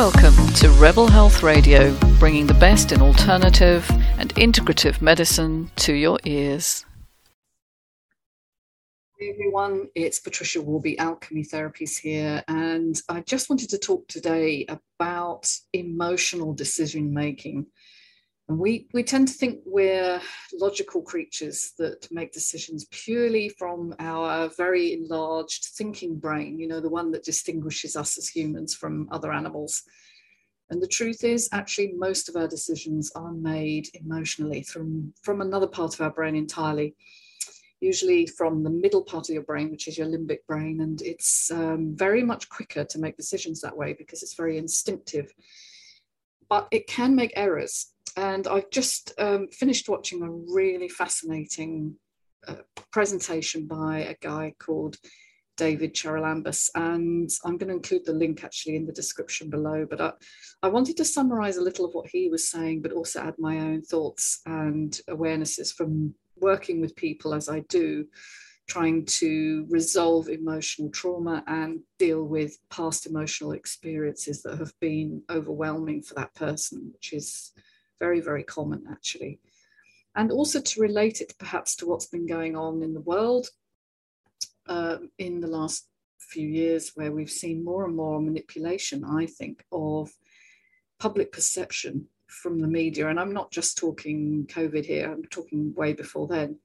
Welcome to Rebel Health Radio, bringing the best in alternative and integrative medicine to your ears. Hey everyone, it's Patricia Worby, Alchemy Therapies here, and I just wanted to talk today about emotional decision making. We, we tend to think we're logical creatures that make decisions purely from our very enlarged thinking brain, you know, the one that distinguishes us as humans from other animals. And the truth is, actually, most of our decisions are made emotionally from, from another part of our brain entirely, usually from the middle part of your brain, which is your limbic brain. And it's um, very much quicker to make decisions that way because it's very instinctive. But it can make errors and I've just um, finished watching a really fascinating uh, presentation by a guy called David Charalambous, and I'm going to include the link actually in the description below. But I, I wanted to summarize a little of what he was saying, but also add my own thoughts and awarenesses from working with people as I do, trying to resolve emotional trauma and deal with past emotional experiences that have been overwhelming for that person, which is very, very common actually. And also to relate it perhaps to what's been going on in the world uh, in the last few years, where we've seen more and more manipulation, I think, of public perception from the media. And I'm not just talking COVID here, I'm talking way before then.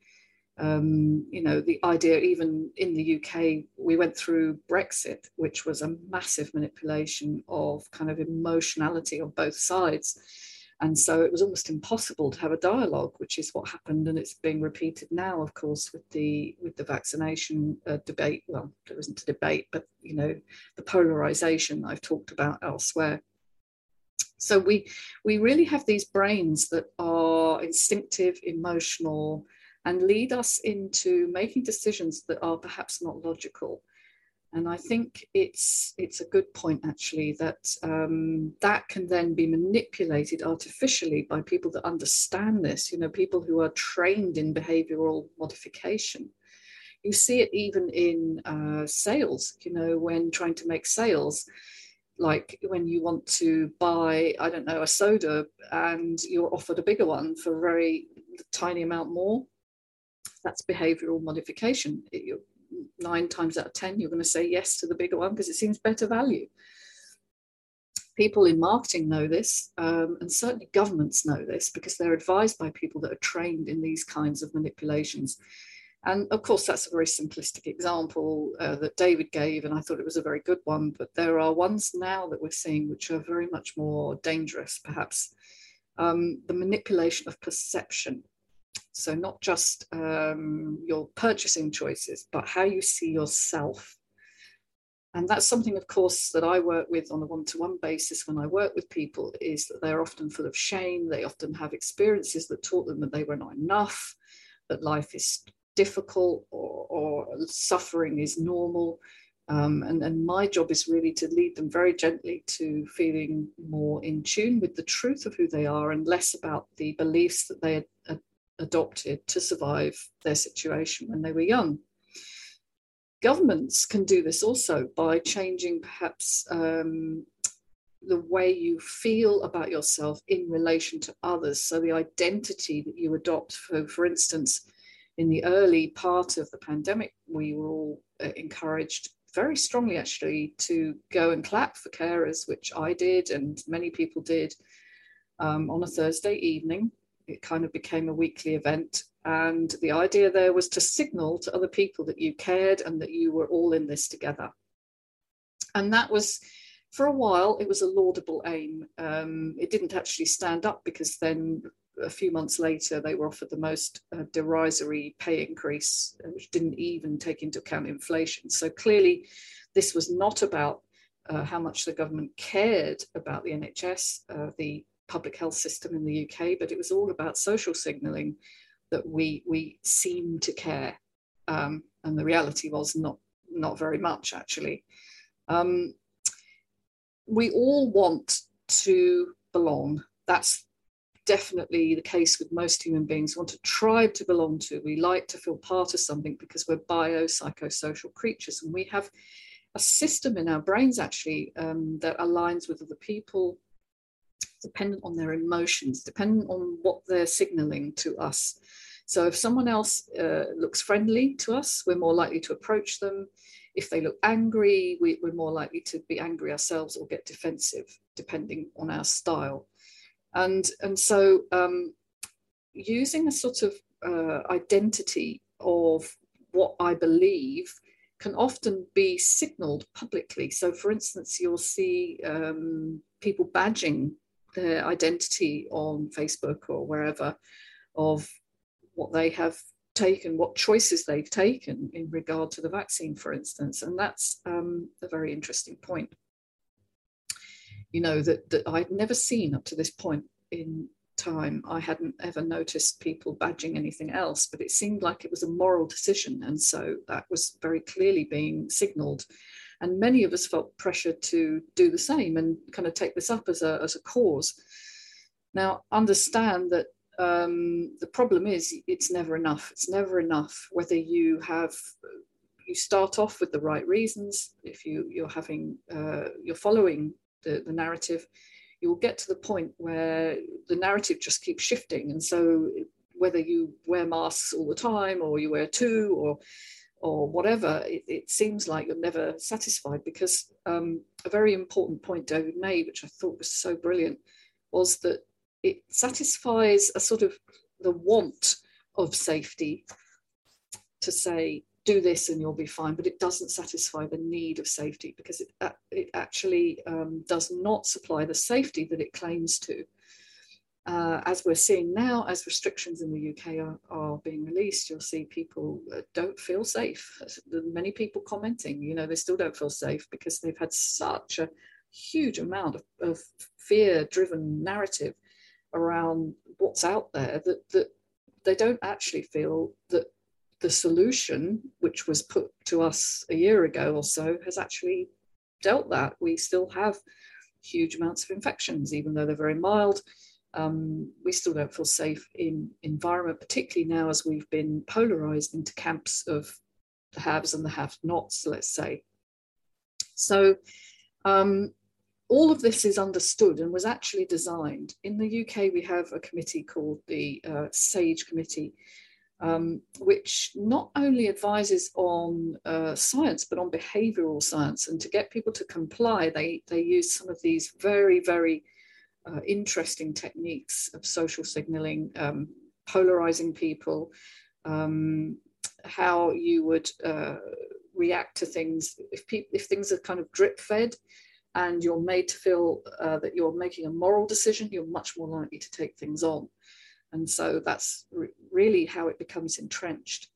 Um, you know, the idea, even in the UK, we went through Brexit, which was a massive manipulation of kind of emotionality on both sides. And so it was almost impossible to have a dialogue, which is what happened, and it's being repeated now, of course, with the with the vaccination uh, debate. Well, there isn't a debate, but you know, the polarization I've talked about elsewhere. So we we really have these brains that are instinctive, emotional, and lead us into making decisions that are perhaps not logical. And I think it's it's a good point actually that um, that can then be manipulated artificially by people that understand this. You know, people who are trained in behavioural modification. You see it even in uh, sales. You know, when trying to make sales, like when you want to buy, I don't know, a soda, and you're offered a bigger one for a very tiny amount more. That's behavioural modification. It, nine times out of 10, you're going to say yes to the bigger one because it seems better value. People in marketing know this, um, and certainly governments know this because they're advised by people that are trained in these kinds of manipulations. And of course, that's a very simplistic example uh, that David gave, and I thought it was a very good one. But there are ones now that we're seeing which are very much more dangerous, perhaps. Um, the manipulation of perception so, not just um, your purchasing choices, but how you see yourself. And that's something, of course, that I work with on a one to one basis when I work with people is that they're often full of shame. They often have experiences that taught them that they were not enough, that life is difficult or, or suffering is normal. Um, and, and my job is really to lead them very gently to feeling more in tune with the truth of who they are and less about the beliefs that they had, adopted to survive their situation when they were young. Governments can do this also by changing perhaps um, the way you feel about yourself in relation to others. So, the identity that you adopt, for, for instance, in the early part of the pandemic, we were all uh, encouraged very strongly actually to go and clap for carers, which I did and many people did um, on a Thursday evening it kind of became a weekly event. And the idea there was to signal to other people that you cared and that you were all in this together. And that was, for a while, it was a laudable aim. Um, it didn't actually stand up because then a few months later, they were offered the most uh, derisory pay increase, uh, which didn't even take into account inflation. So clearly, this was not about uh, how much the government cared about the NHS. Uh, the public health system in the UK, but it was all about social signalling that we we seem to care, um, and the reality was not not very much actually. Um, we all want to belong. That's definitely the case with most human beings. We want a tribe to belong to. We like to feel part of something because we're biopsychosocial creatures, and we have a system in our brains actually um, that aligns with other people, dependent on their emotions, dependent on what they're signaling to us. So if someone else uh, looks friendly to us, we're more likely to approach them. If they look angry, we, are more likely to be angry ourselves or get defensive, depending on our style. And, and so um, using a sort of uh, identity of what I believe can often be signaled publicly. So, for instance, you'll see um, people badging their identity on Facebook or wherever of what they have taken, what choices they've taken in regard to the vaccine, for instance. And that's um, a very interesting point. You know, that, that I'd never seen up to this point in time. I hadn't ever noticed people badging anything else, but it seemed like it was a moral decision. And so that was very clearly being signaled. And many of us felt pressure to do the same and kind of take this up as a, as a cause. Now, understand that um, the problem is it's never enough. It's never enough whether you have you start off with the right reasons. If you you're having uh, you're following the, the narrative, you will get to the point where the narrative just keeps shifting, and so whether you wear masks all the time or you wear two or or whatever, it, it seems like you're never satisfied because um, a very important point David made, which I thought was so brilliant, was that it satisfies a sort of the want of safety to say do this and you'll be fine but it doesn't satisfy the need of safety because it, it actually um, does not supply the safety that it claims to uh, as we're seeing now as restrictions in the uk are, are being released you'll see people don't feel safe many people commenting you know they still don't feel safe because they've had such a huge amount of, of fear driven narrative around what's out there that, that they don't actually feel that the solution, which was put to us a year ago or so, has actually dealt that. We still have huge amounts of infections, even though they're very mild. Um, we still don't feel safe in environment, particularly now as we've been polarized into camps of the haves and the have-nots, let's say. So um, all of this is understood and was actually designed. In the UK, we have a committee called the uh, SAGE Committee, um, which not only advises on uh, science, but on behavioral science. And to get people to comply, they, they use some of these very, very uh, interesting techniques of social signaling, um, polarizing people, um, how you would uh, react to things if, if things are kind of drip fed and you're made to feel uh, that you're making a moral decision, you're much more likely to take things on. And so that's re- really how it becomes entrenched.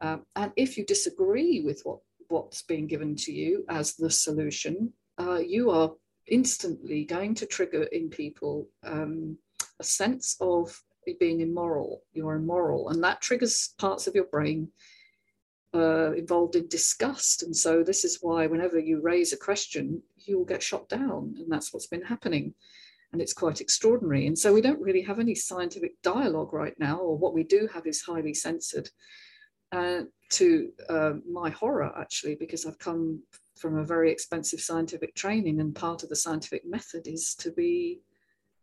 Um, and if you disagree with what, what's being given to you as the solution, uh, you are instantly going to trigger in people um, a sense of being immoral. You're immoral, and that triggers parts of your brain uh, involved in disgust. And so this is why whenever you raise a question, you will get shot down. And that's what's been happening. And it's quite extraordinary. And so we don't really have any scientific dialogue right now, or what we do have is highly censored. Uh, to uh, my horror, actually, because I've come from a very expensive scientific training, and part of the scientific method is to be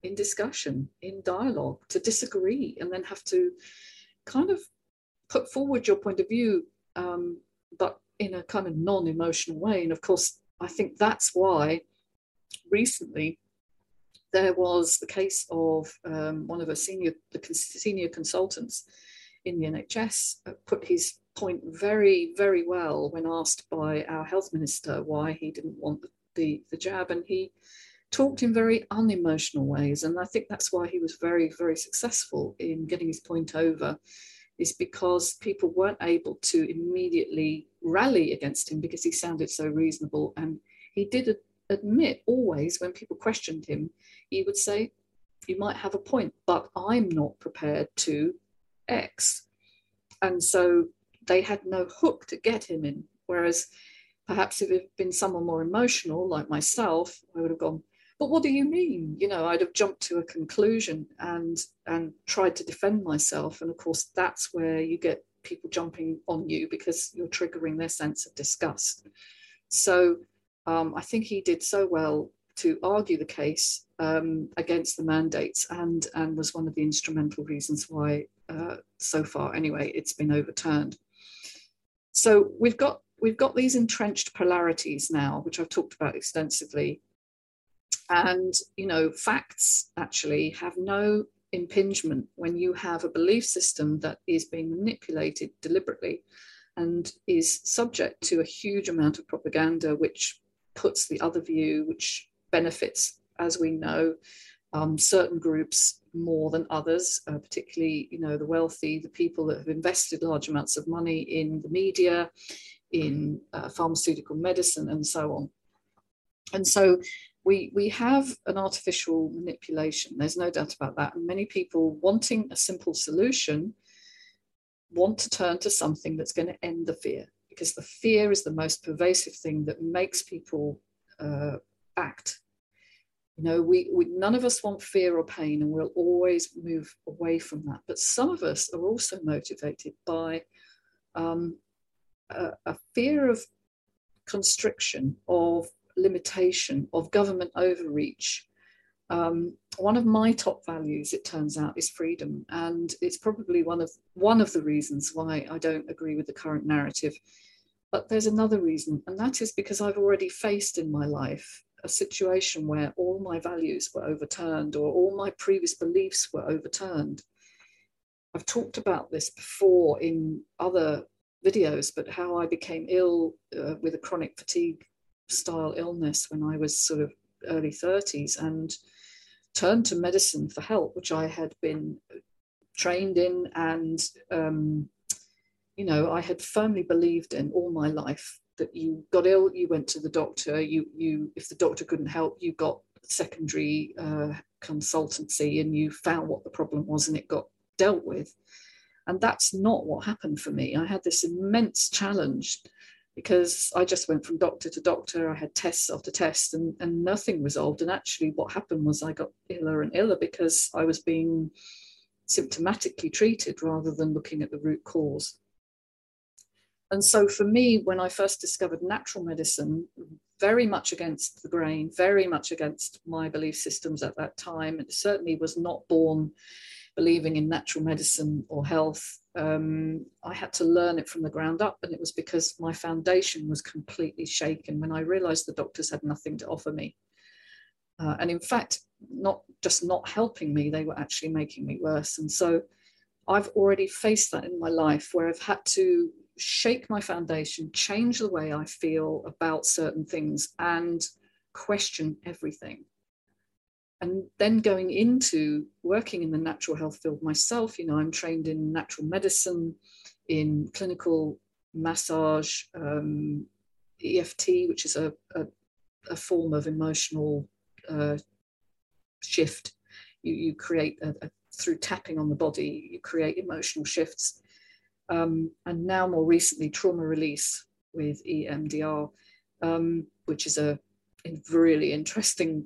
in discussion, in dialogue, to disagree, and then have to kind of put forward your point of view um, but in a kind of non-emotional way. And of course, I think that's why recently there was the case of um, one of our senior the senior consultants in the NHS uh, put his point very very well when asked by our health minister why he didn't want the the jab and he talked in very unemotional ways and I think that's why he was very very successful in getting his point over is because people weren't able to immediately rally against him because he sounded so reasonable. And he did admit always when people questioned him, he would say, You might have a point, but I'm not prepared to X. And so they had no hook to get him in. Whereas perhaps if it had been someone more emotional, like myself, I would have gone, but what do you mean you know i'd have jumped to a conclusion and and tried to defend myself and of course that's where you get people jumping on you because you're triggering their sense of disgust So um, I think he did so well to argue the case um, against the mandates and, and was one of the instrumental reasons why, uh, so far anyway, it's been overturned. So we've got, we've got these entrenched polarities now, which I've talked about extensively. And, you know, facts actually have no impingement when you have a belief system that is being manipulated deliberately and is subject to a huge amount of propaganda, which puts the other view, which benefits, as we know, um, certain groups more than others, uh, particularly, you know, the wealthy, the people that have invested large amounts of money in the media, in uh, pharmaceutical medicine, and so on. And so we, we have an artificial manipulation. There's no doubt about that. And many people wanting a simple solution want to turn to something that's going to end the fear because the fear is the most pervasive thing that makes people uh. You know, we, we none of us want fear or pain, and we'll always move away from that. But some of us are also motivated by um, a, a fear of constriction, of limitation, of government overreach. Um, one of my top values, it turns out, is freedom, and it's probably one of one of the reasons why I don't agree with the current narrative. But there's another reason, and that is because I've already faced in my life a situation where all my values were overturned or all my previous beliefs were overturned. I've talked about this before in other videos, but how I became ill uh, with a chronic fatigue style illness when I was sort of early 30s and turned to medicine for help, which I had been trained in and, um, you know, I had firmly believed in all my life that you got ill, you went to the doctor, you, you if the doctor couldn't help, you got secondary uh, consultancy and you found what the problem was and it got dealt with. And that's not what happened for me. I had this immense challenge because I just went from doctor to doctor. I had tests after tests and, and nothing resolved. And actually, what happened was I got iller and iller because I was being symptomatically treated rather than looking at the root cause. And so, for me, when I first discovered natural medicine, very much against the grain, very much against my belief systems at that time, it certainly was not born believing in natural medicine or health, um, I had to learn it from the ground up. And it was because my foundation was completely shaken when I realized the doctors had nothing to offer me. Uh, and in fact, not just not helping me, they were actually making me worse. And so I've already faced that in my life where I've had to shake my foundation, change the way I feel about certain things, and question everything and then going into working in the natural health field myself, you know, I'm trained in natural medicine, in clinical massage, um, EFT, which is a, a, a form of emotional uh, shift. You, you create a, a, through tapping on the body, you create emotional shifts. Um, and now, more recently, trauma release with EMDR, um, which is a, a really interesting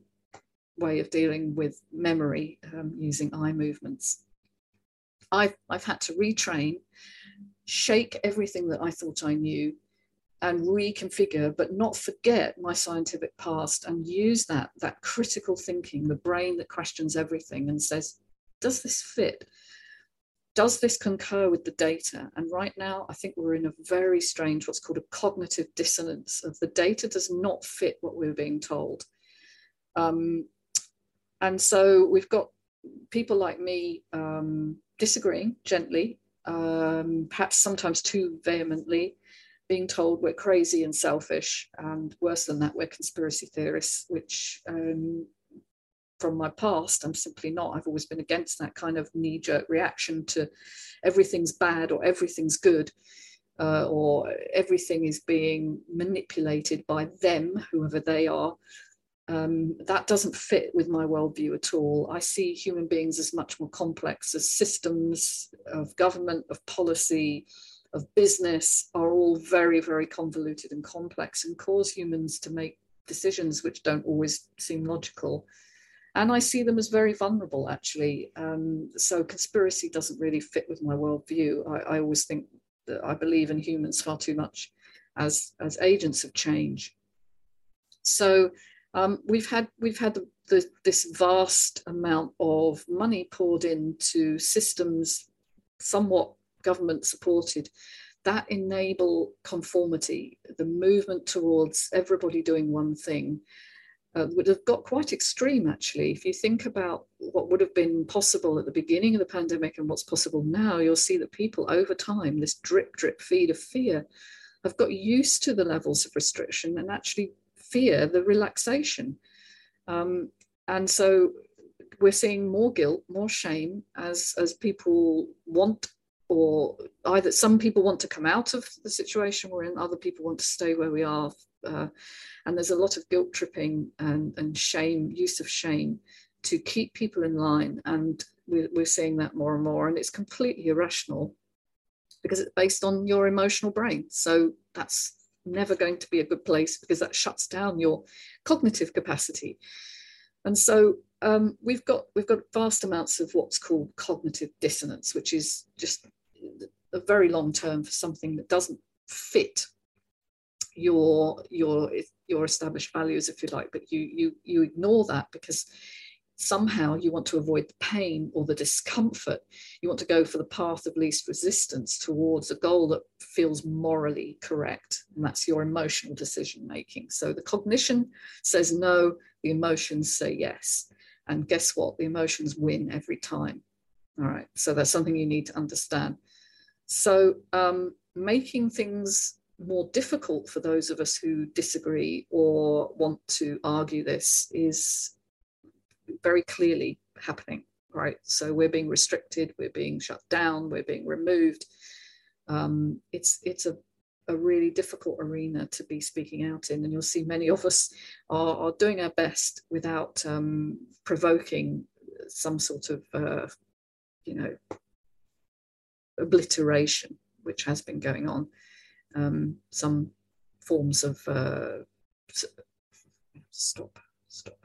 way of dealing with memory um, using eye movements. I've, I've had to retrain, shake everything that I thought I knew, and reconfigure, but not forget my scientific past and use that, that critical thinking, the brain that questions everything and says, does this fit? Does this concur with the data? And right now, I think we're in a very strange, what's called a cognitive dissonance of the data does not fit what we're being told. Um, and so we've got people like me um, disagreeing gently, um, perhaps sometimes too vehemently, being told we're crazy and selfish, and worse than that, we're conspiracy theorists, which um, from my past, I'm simply not. I've always been against that kind of knee jerk reaction to everything's bad or everything's good. Uh, or everything is being manipulated by them, whoever they are, um, that doesn't fit with my worldview at all. I see human beings as much more complex, as systems of government, of policy, of business are all very, very convoluted and complex and cause humans to make decisions which don't always seem logical. And I see them as very vulnerable, actually. Um, so conspiracy doesn't really fit with my worldview. I, I always think that I believe in humans far too much as, as agents of change. So um, we've had we've had the, the, this vast amount of money poured into systems, somewhat government supported, that enable conformity, the movement towards everybody doing one thing, uh, would have got quite extreme actually. If you think about what would have been possible at the beginning of the pandemic and what's possible now, you'll see that people over time, this drip, drip feed of fear, have got used to the levels of restriction and actually fear the relaxation. Um, and so we're seeing more guilt, more shame as, as people want or either some people want to come out of the situation we're in, other people want to stay where we are. Uh, and there's a lot of guilt tripping and, and shame, use of shame to keep people in line. And we're, we're seeing that more and more. And it's completely irrational because it's based on your emotional brain. So that's never going to be a good place because that shuts down your cognitive capacity. And so um, we've got we've got vast amounts of what's called cognitive dissonance, which is just a very long term for something that doesn't fit your your your established values, if you like, but you you you ignore that because somehow you want to avoid the pain or the discomfort. You want to go for the path of least resistance towards a goal that feels morally correct. And that's your emotional decision making. So the cognition says no, the emotions say yes. And guess what? The emotions win every time. All right. So that's something you need to understand. So um, making things more difficult for those of us who disagree or want to argue this is very clearly happening, right? So we're being restricted, we're being shut down, we're being removed. Um, it's it's a, a really difficult arena to be speaking out in, and you'll see many of us are, are doing our best without um, provoking some sort of uh, you know obliteration, which has been going on. Um, some forms of uh, stop, stop.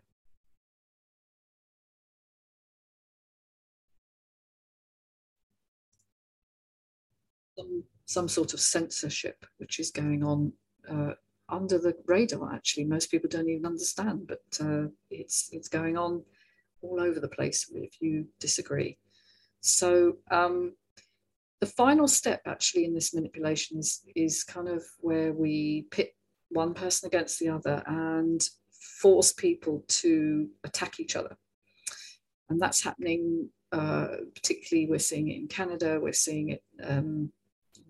Some, some sort of censorship which is going on uh, under the radar. Actually, most people don't even understand, but uh, it's it's going on all over the place if you disagree. So um, the final step actually in this manipulation is, is kind of where we pit one person against the other and force people to attack each other. And that's happening, uh, particularly we're seeing it in Canada, we're seeing it um,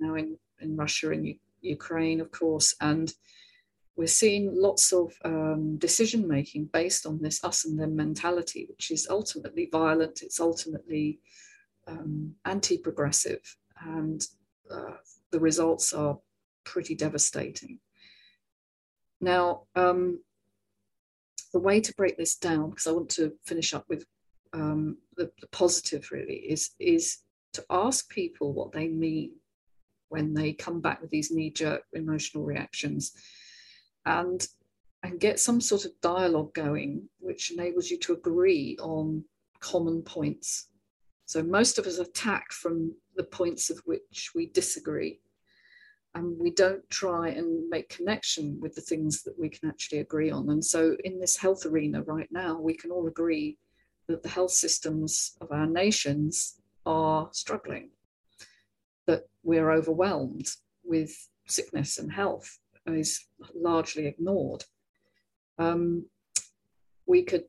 now in, in Russia and U- Ukraine, of course, and we're seeing lots of um, decision making based on this us and them mentality, which is ultimately violent, it's ultimately um, anti progressive, and uh, the results are pretty devastating. Now, um, the way to break this down, because I want to finish up with um, the, the positive really, is, is to ask people what they mean when they come back with these knee jerk emotional reactions and and get some sort of dialogue going which enables you to agree on common points so most of us attack from the points of which we disagree. And we don't try and make connection with the things that we can actually agree on. And so in this health arena right now, we can all agree that the health systems of our nations are struggling, that we're overwhelmed with sickness and health is largely ignored. Um, we could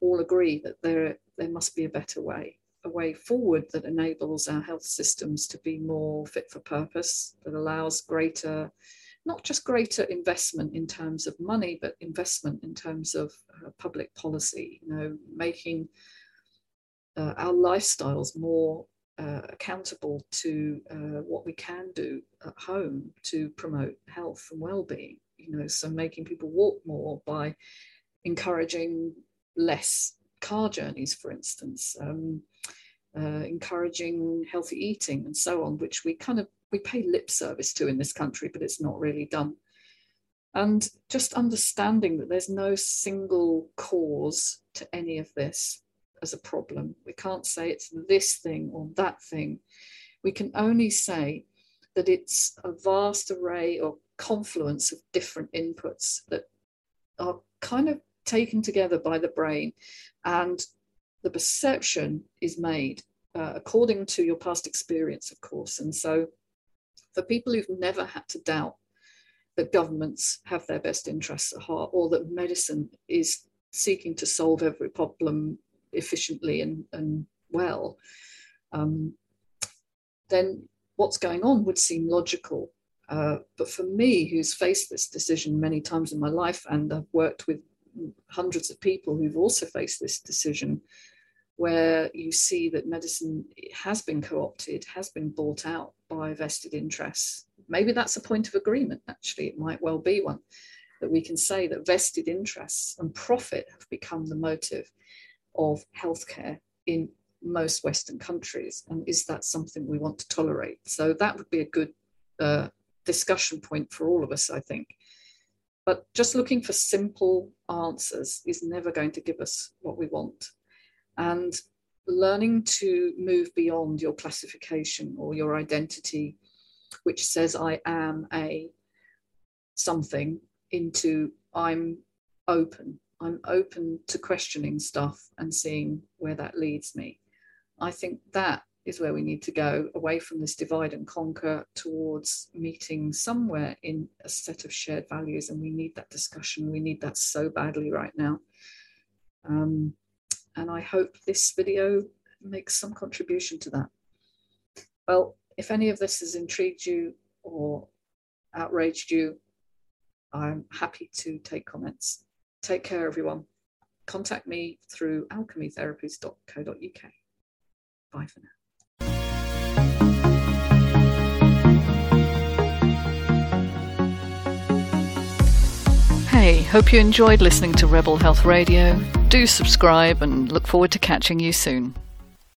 all agree that there, there must be a better way a way forward that enables our health systems to be more fit for purpose, that allows greater, not just greater investment in terms of money, but investment in terms of uh, public policy, you know, making uh, our lifestyles more uh, accountable to uh, what we can do at home to promote health and well-being you know so making people walk more by encouraging less car journeys for instance um, uh, encouraging healthy eating and so on, which we kind of we pay lip service to in this country, but it's not really done. And just understanding that there's no single cause to any of this as a problem. We can't say it's this thing or that thing. We can only say that it's a vast array or confluence of different inputs that are kind of taken together by the brain and the perception is made uh, according to your past experience of course. And so for people who've never had to doubt that governments have their best interests at heart or that medicine is seeking to solve every problem efficiently and, and well um, then what's going on would seem logical. Uh, but for me, who's faced this decision many times in my life, and I've worked with hundreds of people who've also faced this decision, where you see that medicine has been co opted, has been bought out by vested interests. Maybe that's a point of agreement, actually, it might well be one that we can say that vested interests and profit have become the motive of healthcare in most Western countries. And is that something we want to tolerate? So that would be a good uh, discussion point for all of us, I think. But just looking for simple answers is never going to give us what we want. And learning to move beyond your classification or your identity, which says I am a something, into I'm open. I'm open to questioning stuff and seeing where that leads me. I think that is where we need to go away from this divide and conquer towards meeting somewhere in a set of shared values. And we need that discussion. We need that so badly right now. Um, and I hope this video makes some contribution to that. Well, if any of this has intrigued you or outraged you, I'm happy to take comments. Take care, everyone. Contact me through alchemytherapies.co.uk. Bye for now. Hey, hope you enjoyed listening to Rebel Health Radio. Do subscribe and look forward to catching you soon.